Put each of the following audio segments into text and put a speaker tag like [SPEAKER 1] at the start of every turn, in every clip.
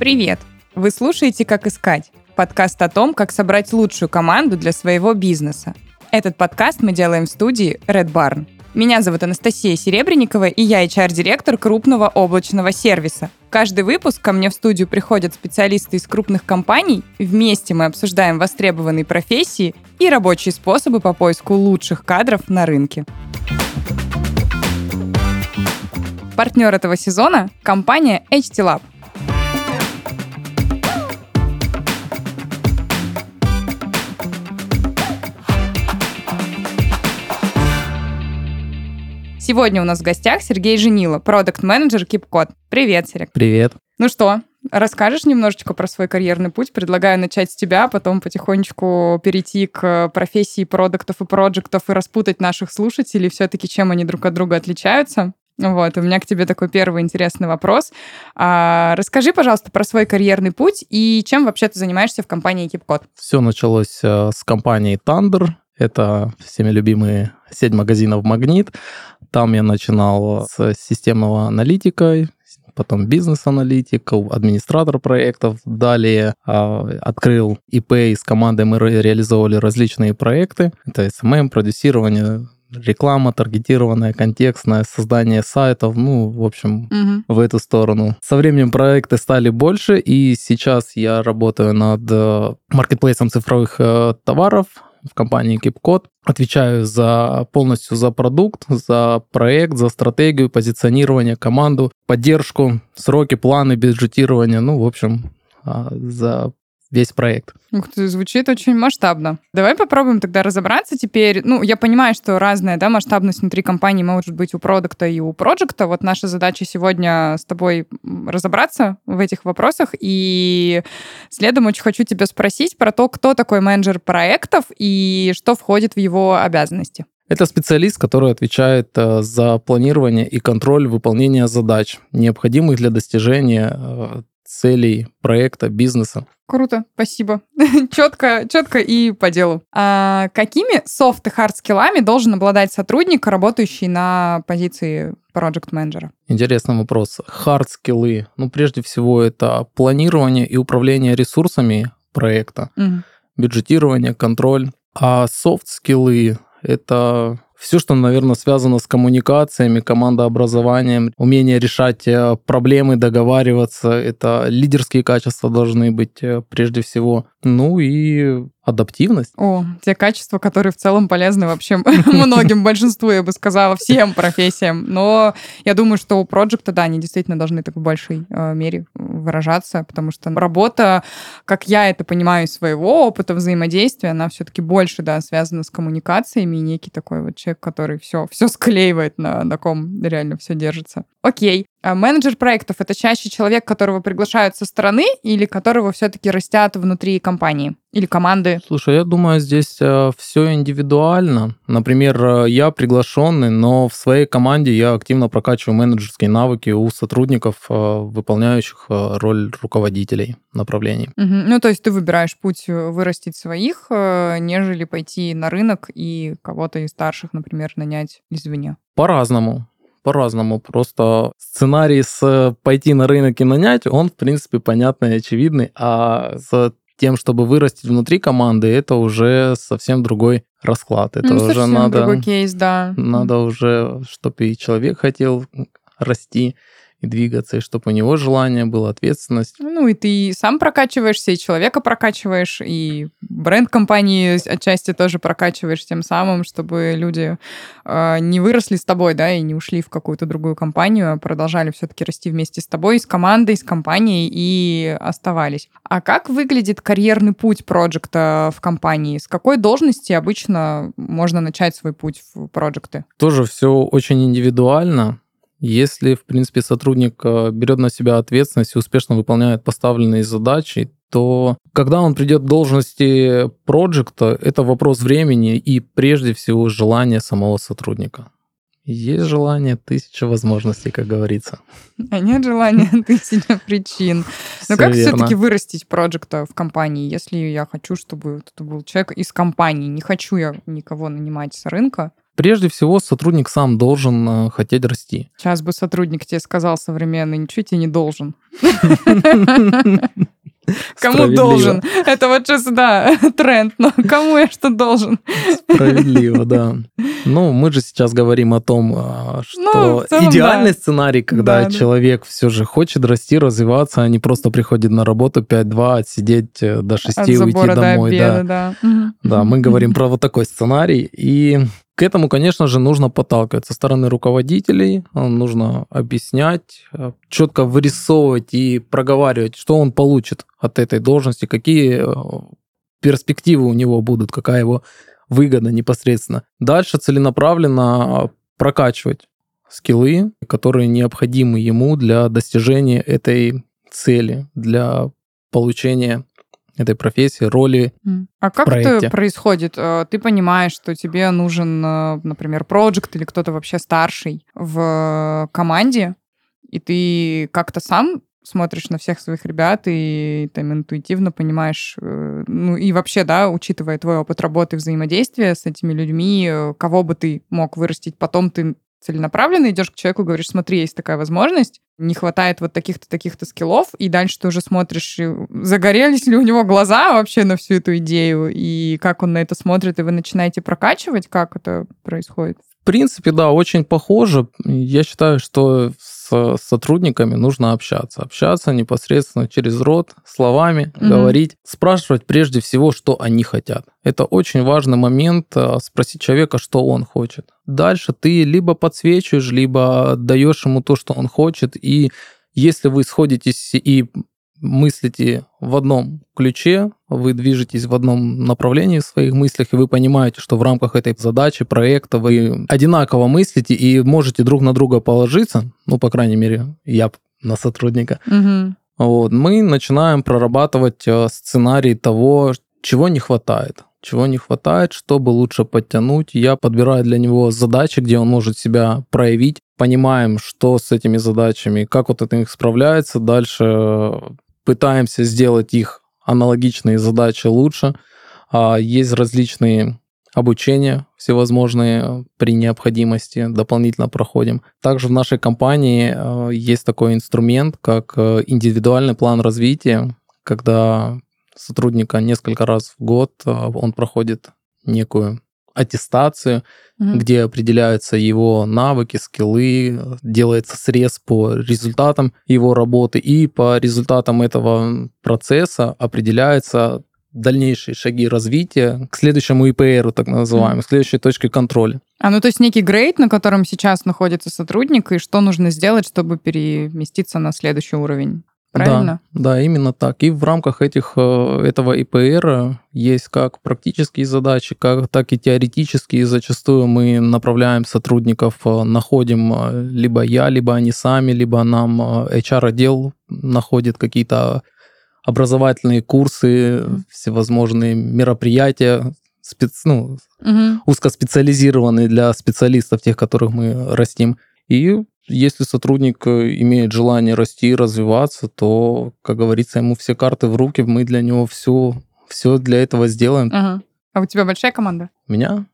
[SPEAKER 1] Привет! Вы слушаете «Как искать» – подкаст о том, как собрать лучшую команду для своего бизнеса. Этот подкаст мы делаем в студии Red Barn. Меня зовут Анастасия Серебренникова, и я HR-директор крупного облачного сервиса. Каждый выпуск ко мне в студию приходят специалисты из крупных компаний. Вместе мы обсуждаем востребованные профессии и рабочие способы по поиску лучших кадров на рынке. Партнер этого сезона – компания HT Lab. Сегодня у нас в гостях Сергей Женила, продукт-менеджер KeepCode. Привет, Серег.
[SPEAKER 2] Привет.
[SPEAKER 1] Ну что, расскажешь немножечко про свой карьерный путь? Предлагаю начать с тебя, а потом потихонечку перейти к профессии продуктов и проектов и распутать наших слушателей все-таки, чем они друг от друга отличаются. Вот, у меня к тебе такой первый интересный вопрос. А, расскажи, пожалуйста, про свой карьерный путь и чем вообще ты занимаешься в компании KeepCode.
[SPEAKER 2] Все началось э, с компании Thunder. Это всеми любимые сеть магазинов «Магнит». Там я начинал с системного аналитика, потом бизнес-аналитик, администратор проектов. Далее э, открыл ИП, и с командой мы реализовывали различные проекты. Это SMM, продюсирование, реклама таргетированная, контекстная, создание сайтов, ну, в общем, угу. в эту сторону. Со временем проекты стали больше, и сейчас я работаю над э, маркетплейсом цифровых э, товаров, в компании KeepCode. Отвечаю за полностью за продукт, за проект, за стратегию, позиционирование, команду, поддержку, сроки, планы, бюджетирование, ну, в общем, а, за весь проект.
[SPEAKER 1] Ух ты, звучит очень масштабно. Давай попробуем тогда разобраться теперь. Ну, я понимаю, что разная да, масштабность внутри компании может быть у продукта и у проекта. Вот наша задача сегодня с тобой разобраться в этих вопросах. И следом очень хочу тебя спросить про то, кто такой менеджер проектов и что входит в его обязанности.
[SPEAKER 2] Это специалист, который отвечает э, за планирование и контроль выполнения задач, необходимых для достижения э, целей проекта, бизнеса.
[SPEAKER 1] Круто, спасибо. четко, четко и по делу. А какими софт и хард скиллами должен обладать сотрудник, работающий на позиции проект менеджера
[SPEAKER 2] Интересный вопрос. Хард скиллы. Ну, прежде всего, это планирование и управление ресурсами проекта, угу. бюджетирование, контроль. А софт скиллы это все, что, наверное, связано с коммуникациями, командообразованием, умение решать э, проблемы, договариваться, это лидерские качества должны быть э, прежде всего. Ну и адаптивность.
[SPEAKER 1] О, те качества, которые в целом полезны вообще многим, большинству, я бы сказала, всем профессиям. Но я думаю, что у проекта, да, они действительно должны так в большей э, мере выражаться, потому что работа, как я это понимаю из своего опыта взаимодействия, она все-таки больше, да, связана с коммуникациями, и некий такой вот человек, который все, все склеивает, на, на ком реально все держится. Окей. А менеджер проектов это чаще человек, которого приглашают со стороны или которого все-таки растят внутри компании или команды?
[SPEAKER 2] Слушай, я думаю, здесь э, все индивидуально. Например, э, я приглашенный, но в своей команде я активно прокачиваю менеджерские навыки у сотрудников, э, выполняющих роль руководителей направлений.
[SPEAKER 1] Угу. Ну, то есть ты выбираешь путь вырастить своих, нежели пойти на рынок и кого-то из старших, например, нанять извне.
[SPEAKER 2] По-разному по-разному. Просто сценарий с пойти на рынок и нанять, он, в принципе, понятный и очевидный, а с тем, чтобы вырастить внутри команды, это уже совсем другой расклад. Это
[SPEAKER 1] ну,
[SPEAKER 2] уже надо...
[SPEAKER 1] другой кейс, да.
[SPEAKER 2] Надо уже, чтобы и человек хотел расти, и двигаться, и чтобы у него желание было, ответственность.
[SPEAKER 1] Ну, и ты сам прокачиваешься, и человека прокачиваешь, и бренд компании отчасти тоже прокачиваешь тем самым, чтобы люди э, не выросли с тобой, да, и не ушли в какую-то другую компанию, а продолжали все-таки расти вместе с тобой, с командой, с компанией и оставались. А как выглядит карьерный путь проекта в компании? С какой должности обычно можно начать свой путь в проекты?
[SPEAKER 2] Тоже все очень индивидуально. Если, в принципе, сотрудник э, берет на себя ответственность и успешно выполняет поставленные задачи, то когда он придет к должности проекта, это вопрос времени и прежде всего желания самого сотрудника. Есть желание, тысяча возможностей, как говорится.
[SPEAKER 1] А нет желания, тысяча причин. Но как все-таки вырастить проекта в компании, если я хочу, чтобы это был человек из компании? Не хочу я никого нанимать с рынка.
[SPEAKER 2] Прежде всего, сотрудник сам должен э, хотеть расти.
[SPEAKER 1] Сейчас бы сотрудник тебе сказал современный, ничего тебе не должен. Кому должен? Это вот сейчас, да, тренд, но кому я что должен?
[SPEAKER 2] Справедливо, да. Ну, мы же сейчас говорим о том, а, ну, что ну, целом, идеальный да. сценарий, когда да, человек да. все же хочет расти, развиваться, а не просто приходит на работу 5-2, отсидеть э, до 6 и уйти домой. До обеда, да. Да. да, мы говорим про вот такой сценарий. И к этому, конечно же, нужно подталкивать со стороны руководителей, нужно объяснять, э, четко вырисовывать и проговаривать, что он получит от этой должности, какие э, перспективы у него будут, какая его выгода непосредственно. Дальше целенаправленно прокачивать скиллы, которые необходимы ему для достижения этой цели, для получения этой профессии, роли.
[SPEAKER 1] А как это происходит? Э, ты понимаешь, что тебе нужен, э, например, проект или кто-то вообще старший в команде, и ты как-то сам смотришь на всех своих ребят и там интуитивно понимаешь, э, ну и вообще, да, учитывая твой опыт работы, взаимодействия с этими людьми, кого бы ты мог вырастить, потом ты целенаправленно идешь к человеку, говоришь, смотри, есть такая возможность, не хватает вот таких-то, таких-то скиллов, и дальше ты уже смотришь, загорелись ли у него глаза вообще на всю эту идею, и как он на это смотрит, и вы начинаете прокачивать, как это происходит?
[SPEAKER 2] В принципе, да, очень похоже. Я считаю, что с сотрудниками нужно общаться. Общаться непосредственно через рот, словами, mm-hmm. говорить, спрашивать прежде всего, что они хотят. Это очень важный момент, а, спросить человека, что он хочет. Дальше ты либо подсвечиваешь, либо даешь ему то, что он хочет, и если вы сходитесь и мыслите в одном ключе, вы движетесь в одном направлении в своих мыслях, и вы понимаете, что в рамках этой задачи, проекта вы одинаково мыслите и можете друг на друга положиться, ну, по крайней мере, я на сотрудника, угу. вот, мы начинаем прорабатывать э, сценарий того, чего не хватает чего не хватает, чтобы лучше подтянуть. Я подбираю для него задачи, где он может себя проявить. Понимаем, что с этими задачами, как вот это их справляется. Дальше пытаемся сделать их аналогичные задачи лучше. А есть различные обучения всевозможные при необходимости, дополнительно проходим. Также в нашей компании э, есть такой инструмент, как э, индивидуальный план развития, когда сотрудника несколько раз в год э, он проходит некую аттестацию, угу. где определяются его навыки, скиллы, делается срез по результатам его работы, и по результатам этого процесса определяются дальнейшие шаги развития к следующему ИПРу, так называемому, mm. к следующей точке контроля.
[SPEAKER 1] А, ну то есть некий грейд, на котором сейчас находится сотрудник, и что нужно сделать, чтобы переместиться на следующий уровень? Правильно?
[SPEAKER 2] Да, да, именно так. И в рамках этих, э, этого ИПР есть как практические задачи, как, так и теоретические. Зачастую мы направляем сотрудников, э, находим э, либо я, либо они сами, либо нам HR-отдел находит какие-то образовательные курсы, всевозможные мероприятия, спец, ну, угу. узкоспециализированные для специалистов, тех, которых мы растим. И если сотрудник э, имеет желание расти, развиваться, то, как говорится, ему все карты в руки, мы для него все, все для этого сделаем.
[SPEAKER 1] Ага. А у тебя большая команда?
[SPEAKER 2] У меня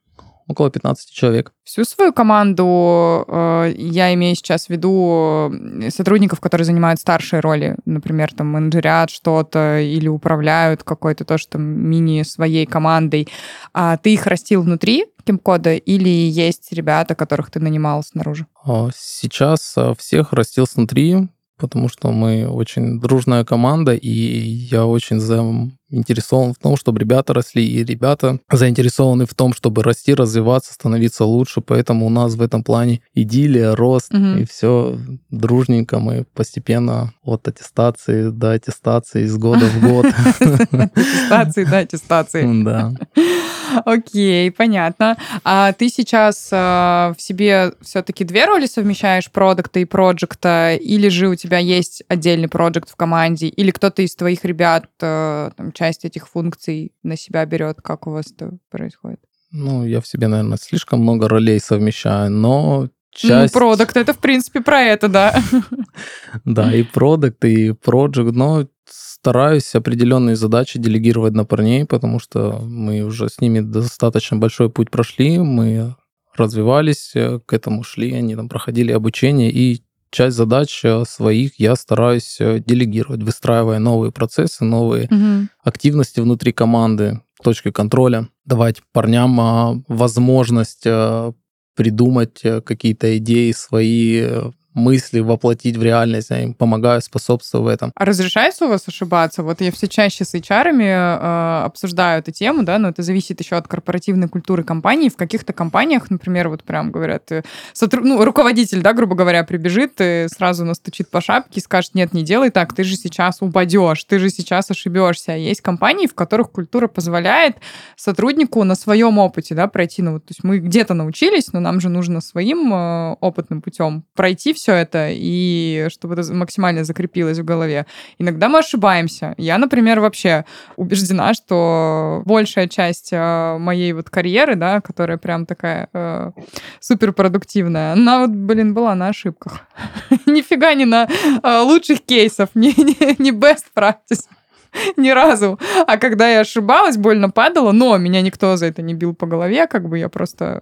[SPEAKER 2] около 15 человек.
[SPEAKER 1] Всю свою команду, э, я имею сейчас в виду сотрудников, которые занимают старшие роли, например, там менеджерят что-то или управляют какой-то тоже там мини своей командой. А ты их растил внутри Кимкода или есть ребята, которых ты нанимал снаружи?
[SPEAKER 2] А, сейчас э, всех растил снутри, потому что мы очень дружная команда, и я очень заинтересован в том, чтобы ребята росли, и ребята заинтересованы в том, чтобы расти, развиваться, становиться лучше, поэтому у нас в этом плане идиллия, рост, угу. и все дружненько мы постепенно от аттестации до аттестации из года в год.
[SPEAKER 1] Аттестации до аттестации.
[SPEAKER 2] Да.
[SPEAKER 1] Окей, понятно. А ты сейчас в себе все-таки две роли совмещаешь, продукта и проекта, или же у тебя есть отдельный проект в команде, или кто-то из твоих ребят э, там, часть этих функций на себя берет? Как у вас это происходит?
[SPEAKER 2] Ну, я в себе, наверное, слишком много ролей совмещаю, но ну, часть...
[SPEAKER 1] Ну, продукт это, в принципе, про это, да.
[SPEAKER 2] Да, и продукт, и проект, но стараюсь определенные задачи делегировать на парней, потому что мы уже с ними достаточно большой путь прошли, мы развивались, э, к этому шли, они там проходили обучение, и часть задач э, своих я стараюсь э, делегировать, выстраивая новые процессы, новые угу. активности внутри команды, точки контроля, давать парням а, возможность придумать какие-то идеи свои, мысли воплотить в реальность, я им помогаю, способствую в этом.
[SPEAKER 1] А разрешается у вас ошибаться? Вот я все чаще с HR э, обсуждаю эту тему, да, но это зависит еще от корпоративной культуры компании. В каких-то компаниях, например, вот прям говорят, э, сотруд... ну, руководитель, да, грубо говоря, прибежит и сразу настучит по шапке и скажет, нет, не делай так, ты же сейчас упадешь, ты же сейчас ошибешься. А есть компании, в которых культура позволяет сотруднику на своем опыте, да, пройти, ну, вот, то есть мы где-то научились, но нам же нужно своим э, опытным путем пройти все все это, и чтобы это максимально закрепилось в голове. Иногда мы ошибаемся. Я, например, вообще убеждена, что большая часть э, моей вот карьеры, да, которая прям такая э, суперпродуктивная, она вот, блин, была на ошибках. Нифига не на э, лучших кейсов, не, не, не best practice. ни разу. А когда я ошибалась, больно падала, но меня никто за это не бил по голове, как бы я просто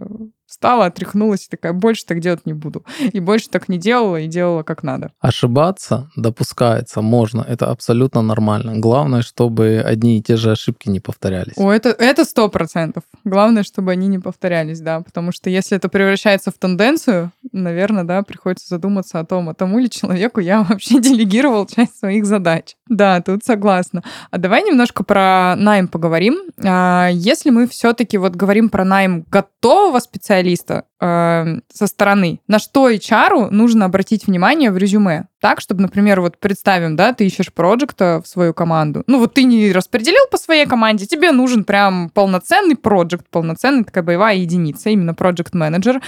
[SPEAKER 1] встала, отряхнулась и такая, больше так делать не буду. И больше так не делала и делала как надо.
[SPEAKER 2] Ошибаться допускается, можно, это абсолютно нормально. Главное, чтобы одни и те же ошибки не повторялись.
[SPEAKER 1] О, это это сто процентов. Главное, чтобы они не повторялись, да, потому что если это превращается в тенденцию, наверное, да, приходится задуматься о том, а тому ли человеку я вообще делегировал часть своих задач. Да, тут согласна. А давай немножко про найм поговорим. А, если мы все-таки вот говорим про найм готового специалиста э, со стороны, на что HR нужно обратить внимание в резюме? Так, чтобы, например, вот представим, да, ты ищешь проекта в свою команду. Ну вот ты не распределил по своей команде, тебе нужен прям полноценный проект, полноценная такая боевая единица, именно проект менеджер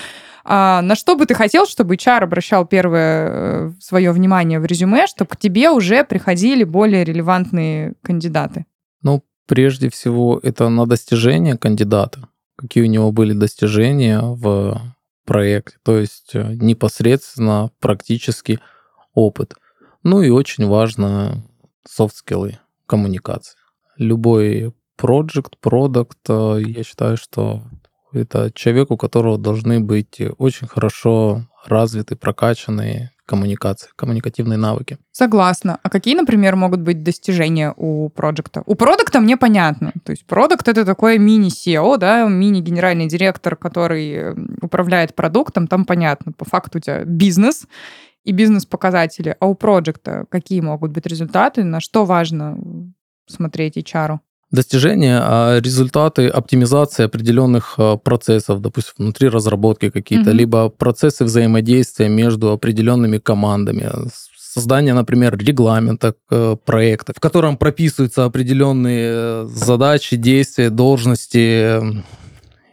[SPEAKER 1] а на что бы ты хотел, чтобы HR обращал первое э, свое внимание в резюме, чтобы к тебе уже приходили более релевантные кандидаты?
[SPEAKER 2] Ну, прежде всего, это на достижение кандидата. Какие у него были достижения в проекте, то есть э, непосредственно практический опыт. Ну и очень важно софт-скиллы, коммуникации. Любой проект, продукт, э, я считаю, что это человек, у которого должны быть очень хорошо развиты, прокачанные коммуникации, коммуникативные навыки.
[SPEAKER 1] Согласна. А какие, например, могут быть достижения у проекта? У продукта мне понятно. То есть продукт это такой мини-SEO, да, мини-генеральный директор, который управляет продуктом, там понятно. По факту у тебя бизнес и бизнес-показатели. А у проекта какие могут быть результаты? На что важно смотреть HR?
[SPEAKER 2] Достижения, а результаты оптимизации определенных а, процессов, допустим, внутри разработки какие-то, mm-hmm. либо процессы взаимодействия между определенными командами, создание, например, регламента э, проекта, в котором прописываются определенные э, задачи, действия, должности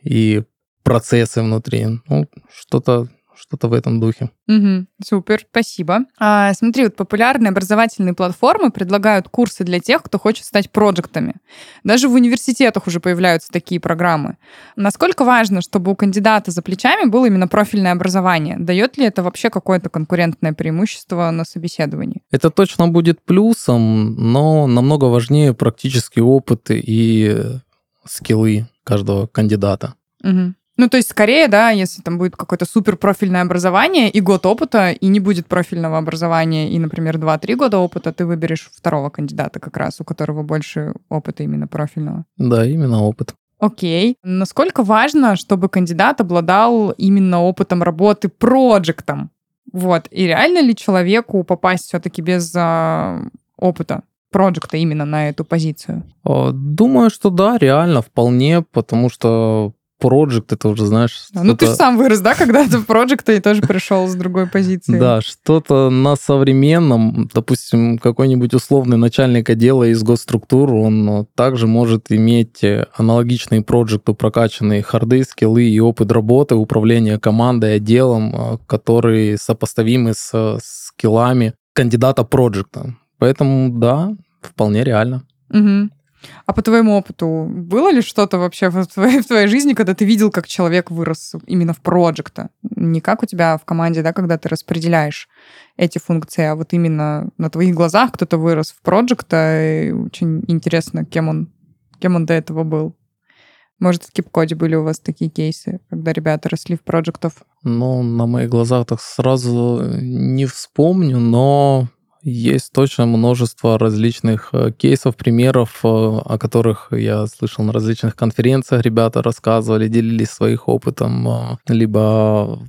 [SPEAKER 2] и процессы внутри. Ну, что-то что-то в этом духе.
[SPEAKER 1] Угу, супер, спасибо. А, смотри, вот популярные образовательные платформы предлагают курсы для тех, кто хочет стать проектами. Даже в университетах уже появляются такие программы. Насколько важно, чтобы у кандидата за плечами было именно профильное образование? Дает ли это вообще какое-то конкурентное преимущество на собеседовании?
[SPEAKER 2] Это точно будет плюсом, но намного важнее практический опыт и скиллы каждого кандидата.
[SPEAKER 1] Угу. Ну, то есть, скорее, да, если там будет какое-то супер профильное образование и год опыта, и не будет профильного образования, и, например, 2-3 года опыта, ты выберешь второго кандидата как раз, у которого больше опыта именно профильного.
[SPEAKER 2] Да, именно опыт.
[SPEAKER 1] Окей. Насколько важно, чтобы кандидат обладал именно опытом работы проектом? Вот. И реально ли человеку попасть все-таки без а, опыта? проекта именно на эту позицию?
[SPEAKER 2] Думаю, что да, реально, вполне, потому что Project, это уже, знаешь...
[SPEAKER 1] А, ну, ты же сам вырос, да, когда-то в Project и тоже пришел с другой позиции.
[SPEAKER 2] Да, что-то на современном, допустим, какой-нибудь условный начальник отдела из госструктур, он э, также может иметь э, аналогичные проекту прокачанные харды, скиллы и опыт работы, управления командой, отделом, э, которые сопоставимы с скиллами кандидата проекта. Поэтому, да, вполне реально.
[SPEAKER 1] Угу. А по твоему опыту, было ли что-то вообще в твоей, в твоей жизни, когда ты видел, как человек вырос именно в проекта? Не как у тебя в команде, да, когда ты распределяешь эти функции, а вот именно на твоих глазах кто-то вырос в проекта, и очень интересно, кем он, кем он до этого был. Может, в Кипкоде были у вас такие кейсы, когда ребята росли в проектов?
[SPEAKER 2] Ну, на моих глазах так сразу не вспомню, но есть точно множество различных э, кейсов, примеров, э, о которых я слышал на различных конференциях. Ребята рассказывали, делились своих опытом, э, либо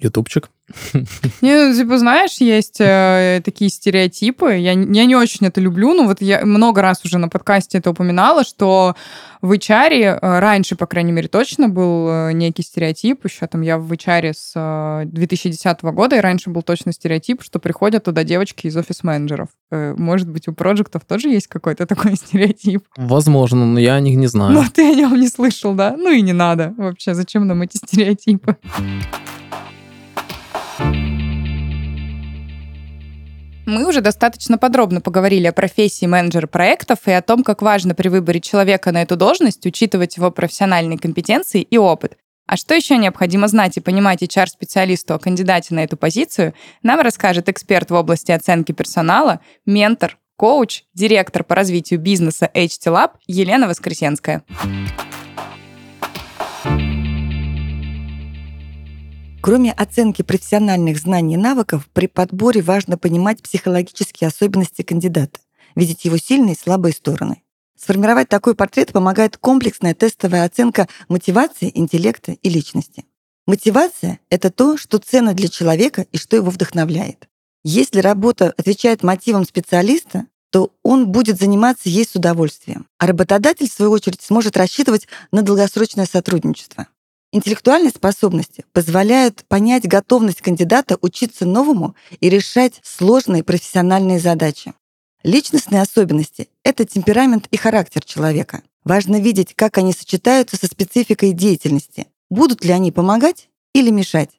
[SPEAKER 2] ютубчик.
[SPEAKER 1] Не, ну, типа, знаешь, есть э, такие стереотипы. Я, я не очень это люблю, но вот я много раз уже на подкасте это упоминала, что в HR э, раньше, по крайней мере, точно был э, некий стереотип. Еще там я в HR с э, 2010 года, и раньше был точно стереотип, что приходят туда девочки из офис-менеджеров. Э, может быть, у проектов тоже есть какой-то такой стереотип?
[SPEAKER 2] Возможно, но я о них не знаю.
[SPEAKER 1] Но ты о нем не слышал, да? Ну и не надо вообще. Зачем нам эти стереотипы? Мы уже достаточно подробно поговорили о профессии менеджера проектов и о том, как важно при выборе человека на эту должность учитывать его профессиональные компетенции и опыт. А что еще необходимо знать и понимать HR-специалисту о кандидате на эту позицию, нам расскажет эксперт в области оценки персонала, ментор, коуч, директор по развитию бизнеса HT Lab Елена Воскресенская.
[SPEAKER 3] Кроме оценки профессиональных знаний и навыков, при подборе важно понимать психологические особенности кандидата, видеть его сильные и слабые стороны. Сформировать такой портрет помогает комплексная тестовая оценка мотивации, интеллекта и личности. Мотивация — это то, что ценно для человека и что его вдохновляет. Если работа отвечает мотивам специалиста, то он будет заниматься ей с удовольствием. А работодатель, в свою очередь, сможет рассчитывать на долгосрочное сотрудничество. Интеллектуальные способности позволяют понять готовность кандидата учиться новому и решать сложные профессиональные задачи. Личностные особенности — это темперамент и характер человека. Важно видеть, как они сочетаются со спецификой деятельности. Будут ли они помогать или мешать?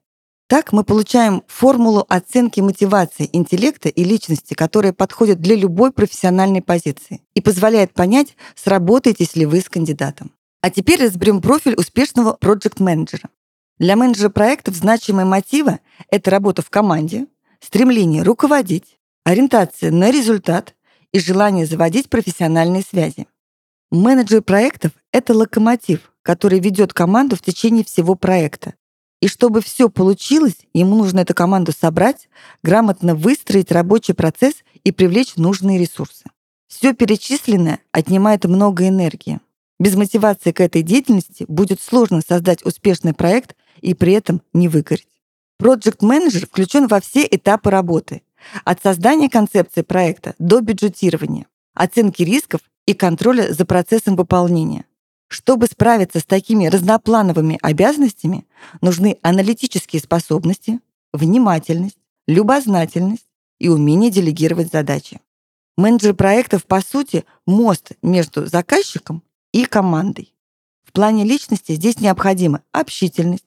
[SPEAKER 3] Так мы получаем формулу оценки мотивации, интеллекта и личности, которая подходит для любой профессиональной позиции и позволяет понять, сработаетесь ли вы с кандидатом. А теперь разберем профиль успешного проект-менеджера. Для менеджера проектов значимые мотивы — это работа в команде, стремление руководить, ориентация на результат и желание заводить профессиональные связи. Менеджер проектов — это локомотив, который ведет команду в течение всего проекта. И чтобы все получилось, ему нужно эту команду собрать, грамотно выстроить рабочий процесс и привлечь нужные ресурсы. Все перечисленное отнимает много энергии. Без мотивации к этой деятельности будет сложно создать успешный проект и при этом не выгореть. Project менеджер включен во все этапы работы, от создания концепции проекта до бюджетирования, оценки рисков и контроля за процессом выполнения. Чтобы справиться с такими разноплановыми обязанностями, нужны аналитические способности, внимательность, любознательность и умение делегировать задачи. Менеджер проектов, по сути, мост между заказчиком и командой. В плане личности здесь необходимы общительность,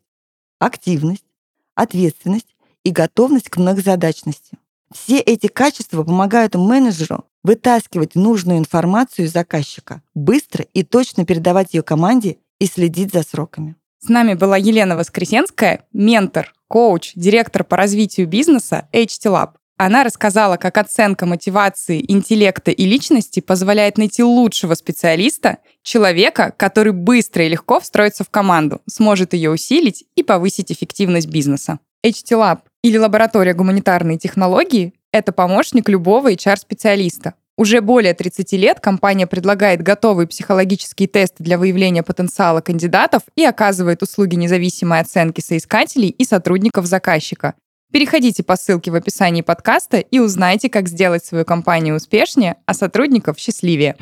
[SPEAKER 3] активность, ответственность и готовность к многозадачности. Все эти качества помогают менеджеру вытаскивать нужную информацию из заказчика, быстро и точно передавать ее команде и следить за сроками.
[SPEAKER 1] С нами была Елена Воскресенская, ментор, коуч, директор по развитию бизнеса HT Lab. Она рассказала, как оценка мотивации, интеллекта и личности позволяет найти лучшего специалиста, человека, который быстро и легко встроится в команду, сможет ее усилить и повысить эффективность бизнеса. HT Lab или лаборатория гуманитарной технологии — это помощник любого HR-специалиста. Уже более 30 лет компания предлагает готовые психологические тесты для выявления потенциала кандидатов и оказывает услуги независимой оценки соискателей и сотрудников заказчика. Переходите по ссылке в описании подкаста и узнайте, как сделать свою компанию успешнее, а сотрудников счастливее.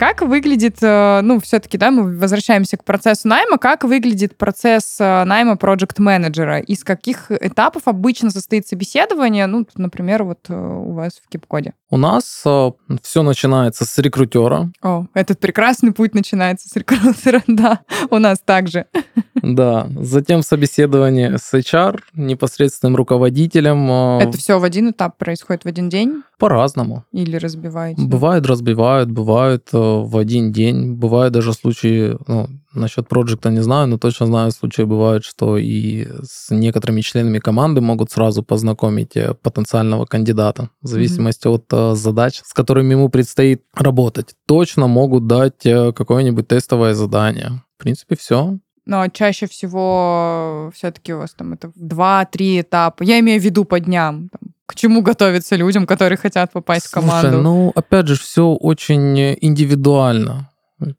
[SPEAKER 1] Как выглядит, э, ну, все-таки, да, мы возвращаемся к процессу найма, как выглядит процесс э, найма проект-менеджера? Из каких этапов обычно состоит собеседование, ну, например, вот э, у вас в Кипкоде?
[SPEAKER 2] У нас все начинается с рекрутера.
[SPEAKER 1] О, этот прекрасный путь начинается с рекрутера, да, у нас также.
[SPEAKER 2] Да, затем собеседование с HR, непосредственным руководителем.
[SPEAKER 1] Это все в один этап происходит в один день?
[SPEAKER 2] По-разному.
[SPEAKER 1] Или разбиваете?
[SPEAKER 2] Бывает, разбивают, бывает э, в один день. Бывают даже случаи, ну, насчет проекта не знаю, но точно знаю, случаи бывают, что и с некоторыми членами команды могут сразу познакомить э, потенциального кандидата, в зависимости mm-hmm. от э, задач, с которыми ему предстоит работать. Точно могут дать какое-нибудь тестовое задание. В принципе, все.
[SPEAKER 1] Но чаще всего все-таки у вас там это два-три этапа. Я имею в виду по дням. Там, к чему готовиться людям, которые хотят попасть Слушай, в команду?
[SPEAKER 2] ну, опять же, все очень индивидуально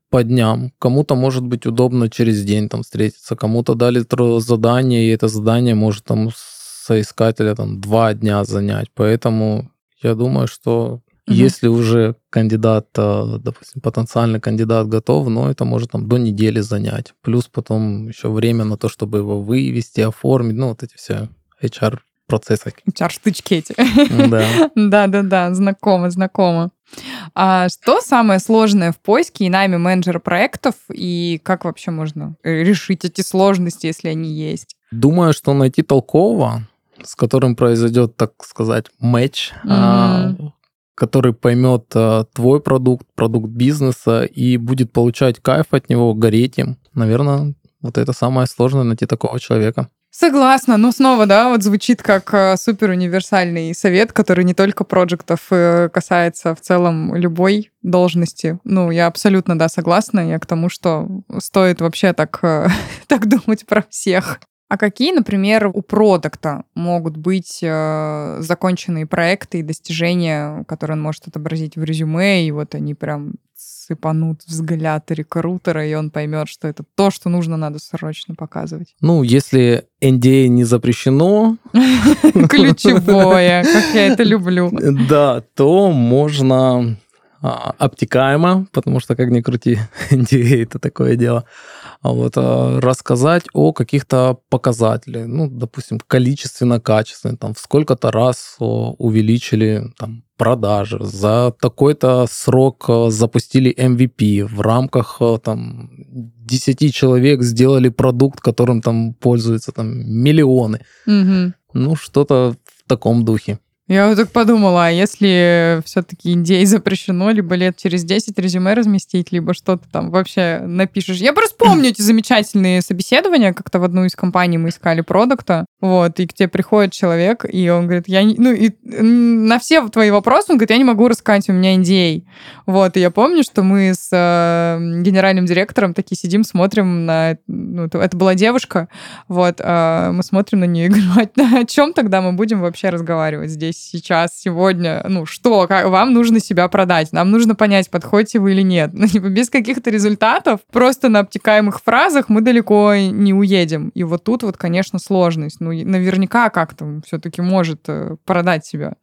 [SPEAKER 2] по дням. Кому-то может быть удобно через день там встретиться, кому-то дали задание, и это задание может там соискателя там два дня занять. Поэтому я думаю, что Угу. Если уже кандидат, э, допустим, потенциальный кандидат готов, но это может там до недели занять. Плюс потом еще время на то, чтобы его вывести, оформить, ну вот эти все HR процессы.
[SPEAKER 1] HR-штучки эти. Да. Да-да-да, знакомо, знакомо. А что самое сложное в поиске и найме менеджера проектов, и как вообще можно решить эти сложности, если они есть?
[SPEAKER 2] Думаю, что найти толкового, с которым произойдет, так сказать, матч, mm-hmm который поймет э, твой продукт, продукт бизнеса и будет получать кайф от него, гореть им. Наверное, вот это самое сложное найти такого человека.
[SPEAKER 1] Согласна, но снова, да, вот звучит как э, супер универсальный совет, который не только проектов э, касается в целом любой должности. Ну, я абсолютно, да, согласна. Я к тому, что стоит вообще так, так думать про всех. А какие, например, у продукта могут быть э, законченные проекты и достижения, которые он может отобразить в резюме, и вот они прям сыпанут взгляд рекрутера, и он поймет, что это то, что нужно, надо срочно показывать.
[SPEAKER 2] Ну, если NDA не запрещено...
[SPEAKER 1] Ключевое, как я это люблю.
[SPEAKER 2] Да, то можно а, обтекаемо, потому что, как ни крути, NDA это такое дело. А вот, а, рассказать о каких-то показателях, ну, допустим, количественно-качественно, там, в сколько-то раз увеличили там, продажи, за такой-то срок а, запустили MVP, в рамках там 10 человек сделали продукт, которым там пользуются там миллионы. Угу. Ну, что-то в таком духе.
[SPEAKER 1] Я вот так подумала, а если все-таки индей запрещено, либо лет через 10 резюме разместить, либо что-то там вообще напишешь. Я просто помню эти замечательные собеседования, как-то в одну из компаний мы искали продукта, вот, и к тебе приходит человек, и он говорит, я не... Ну, и на все твои вопросы он говорит, я не могу рассказать, у меня индей. Вот, и я помню, что мы с э, генеральным директором такие сидим, смотрим на... Ну, это, это была девушка, вот, э, мы смотрим на нее и говорим, «А о чем тогда мы будем вообще разговаривать здесь? Сейчас, сегодня, ну что, как, вам нужно себя продать, нам нужно понять, подходите вы или нет. Ну, типа, без каких-то результатов, просто на обтекаемых фразах мы далеко не уедем. И вот тут вот, конечно, сложность. Ну, наверняка как-то все-таки может э, продать себя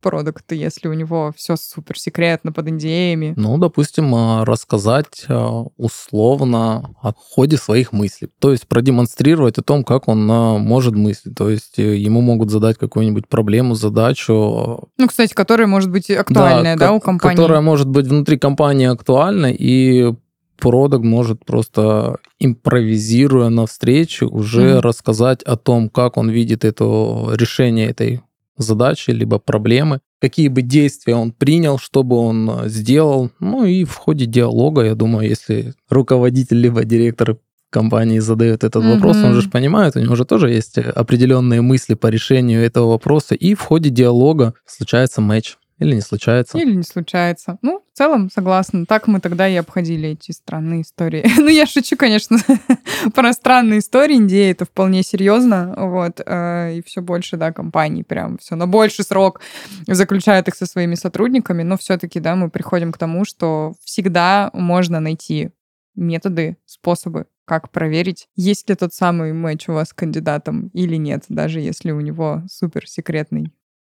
[SPEAKER 1] продукты, если у него все супер секретно под индеями?
[SPEAKER 2] Ну, допустим, а, рассказать а, условно о ходе своих мыслей. То есть продемонстрировать о том, как он а, может мыслить. То есть э, ему могут задать какую-нибудь проблему, задачу.
[SPEAKER 1] Ну, кстати, которая может быть актуальная, да, да у компании?
[SPEAKER 2] Которая может быть внутри компании актуальна, и продукт может просто импровизируя на встрече уже mm-hmm. рассказать о том, как он видит это решение этой задачи, либо проблемы, какие бы действия он принял, что бы он э, сделал. Ну и в ходе диалога, я думаю, если руководитель либо директор компании задает этот mm-hmm. вопрос, он же понимает, у него же тоже есть определенные мысли по решению этого вопроса, и в ходе диалога случается матч. Или не случается.
[SPEAKER 1] Или не случается. Ну, в целом, согласна. Так мы тогда и обходили эти странные истории. ну, я шучу, конечно, про странные истории. Индия это вполне серьезно. Вот. Э, и все больше, да, компаний прям все на больший срок заключают их со своими сотрудниками. Но все-таки, да, мы приходим к тому, что всегда можно найти методы, способы, как проверить, есть ли тот самый матч у вас с кандидатом или нет, даже если у него суперсекретный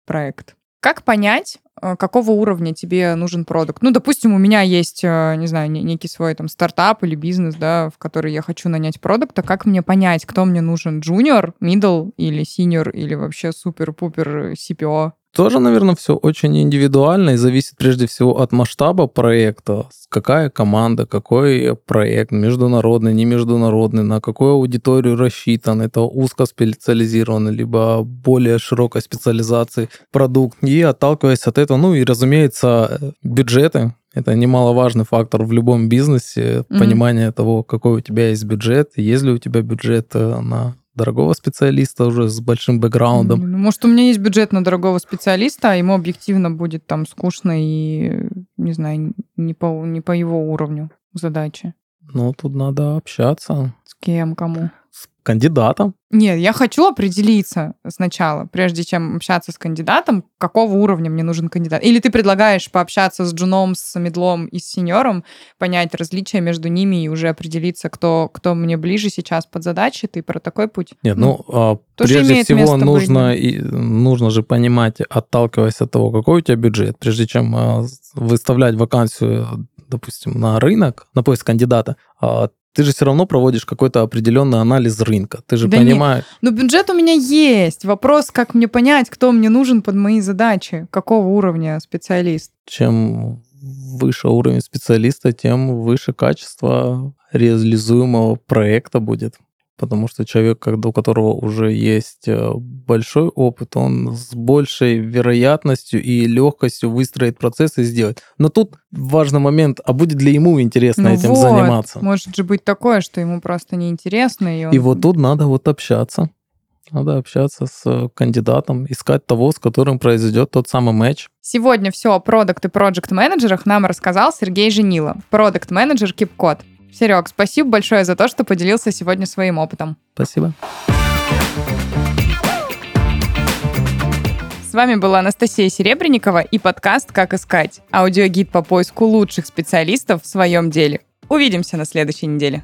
[SPEAKER 1] проект. Как понять, какого уровня тебе нужен продукт? Ну, допустим, у меня есть, э, не знаю, некий свой там стартап или бизнес, да, в который я хочу нанять продукта. Как мне понять, кто мне нужен? Junior, middle или senior или вообще супер-пупер CPO?
[SPEAKER 2] Тоже, наверное, все очень индивидуально и зависит прежде всего от масштаба проекта. Какая команда, какой проект, международный, не международный, на какую аудиторию рассчитан, это узкоспециализированный, либо более широкой специализации продукт. И отталкиваясь от этого, ну и, разумеется, бюджеты, это немаловажный фактор в любом бизнесе, mm-hmm. понимание того, какой у тебя есть бюджет, есть ли у тебя бюджет э, на дорогого специалиста уже с большим бэкграундом.
[SPEAKER 1] Ну, может, у меня есть бюджет на дорогого специалиста, а ему объективно будет там скучно и, не знаю, не по, не по его уровню задачи.
[SPEAKER 2] Ну, тут надо общаться.
[SPEAKER 1] Кем, кому?
[SPEAKER 2] С кандидатом.
[SPEAKER 1] Нет, я хочу определиться сначала, прежде чем общаться с кандидатом, какого уровня мне нужен кандидат. Или ты предлагаешь пообщаться с джуном, с медлом и с сеньором, понять различия между ними и уже определиться, кто, кто мне ближе сейчас под задачи. Ты про такой путь?
[SPEAKER 2] Нет, ну, ну прежде всего нужно, и, нужно же понимать, отталкиваясь от того, какой у тебя бюджет, прежде чем а, выставлять вакансию допустим, на рынок, на поиск кандидата, а, ты же все равно проводишь какой-то определенный анализ рынка. Ты же да понимаешь.
[SPEAKER 1] Нет. Ну, бюджет у меня есть. Вопрос, как мне понять, кто мне нужен под мои задачи, какого уровня специалист.
[SPEAKER 2] Чем выше уровень специалиста, тем выше качество реализуемого проекта будет потому что человек, у которого уже есть э, большой опыт, он с большей вероятностью и легкостью выстроит процесс и сделает. Но тут важный момент, а будет ли ему интересно ну этим вот, заниматься?
[SPEAKER 1] Может же быть такое, что ему просто неинтересно.
[SPEAKER 2] И, он... и вот тут надо вот общаться. Надо общаться с кандидатом, искать того, с которым произойдет тот самый матч.
[SPEAKER 1] Сегодня все о продукт и проект менеджерах нам рассказал Сергей Женила, продукт менеджер Кипкод. Серег, спасибо большое за то, что поделился сегодня своим опытом.
[SPEAKER 2] Спасибо.
[SPEAKER 1] С вами была Анастасия Серебренникова и подкаст «Как искать» – аудиогид по поиску лучших специалистов в своем деле. Увидимся на следующей неделе.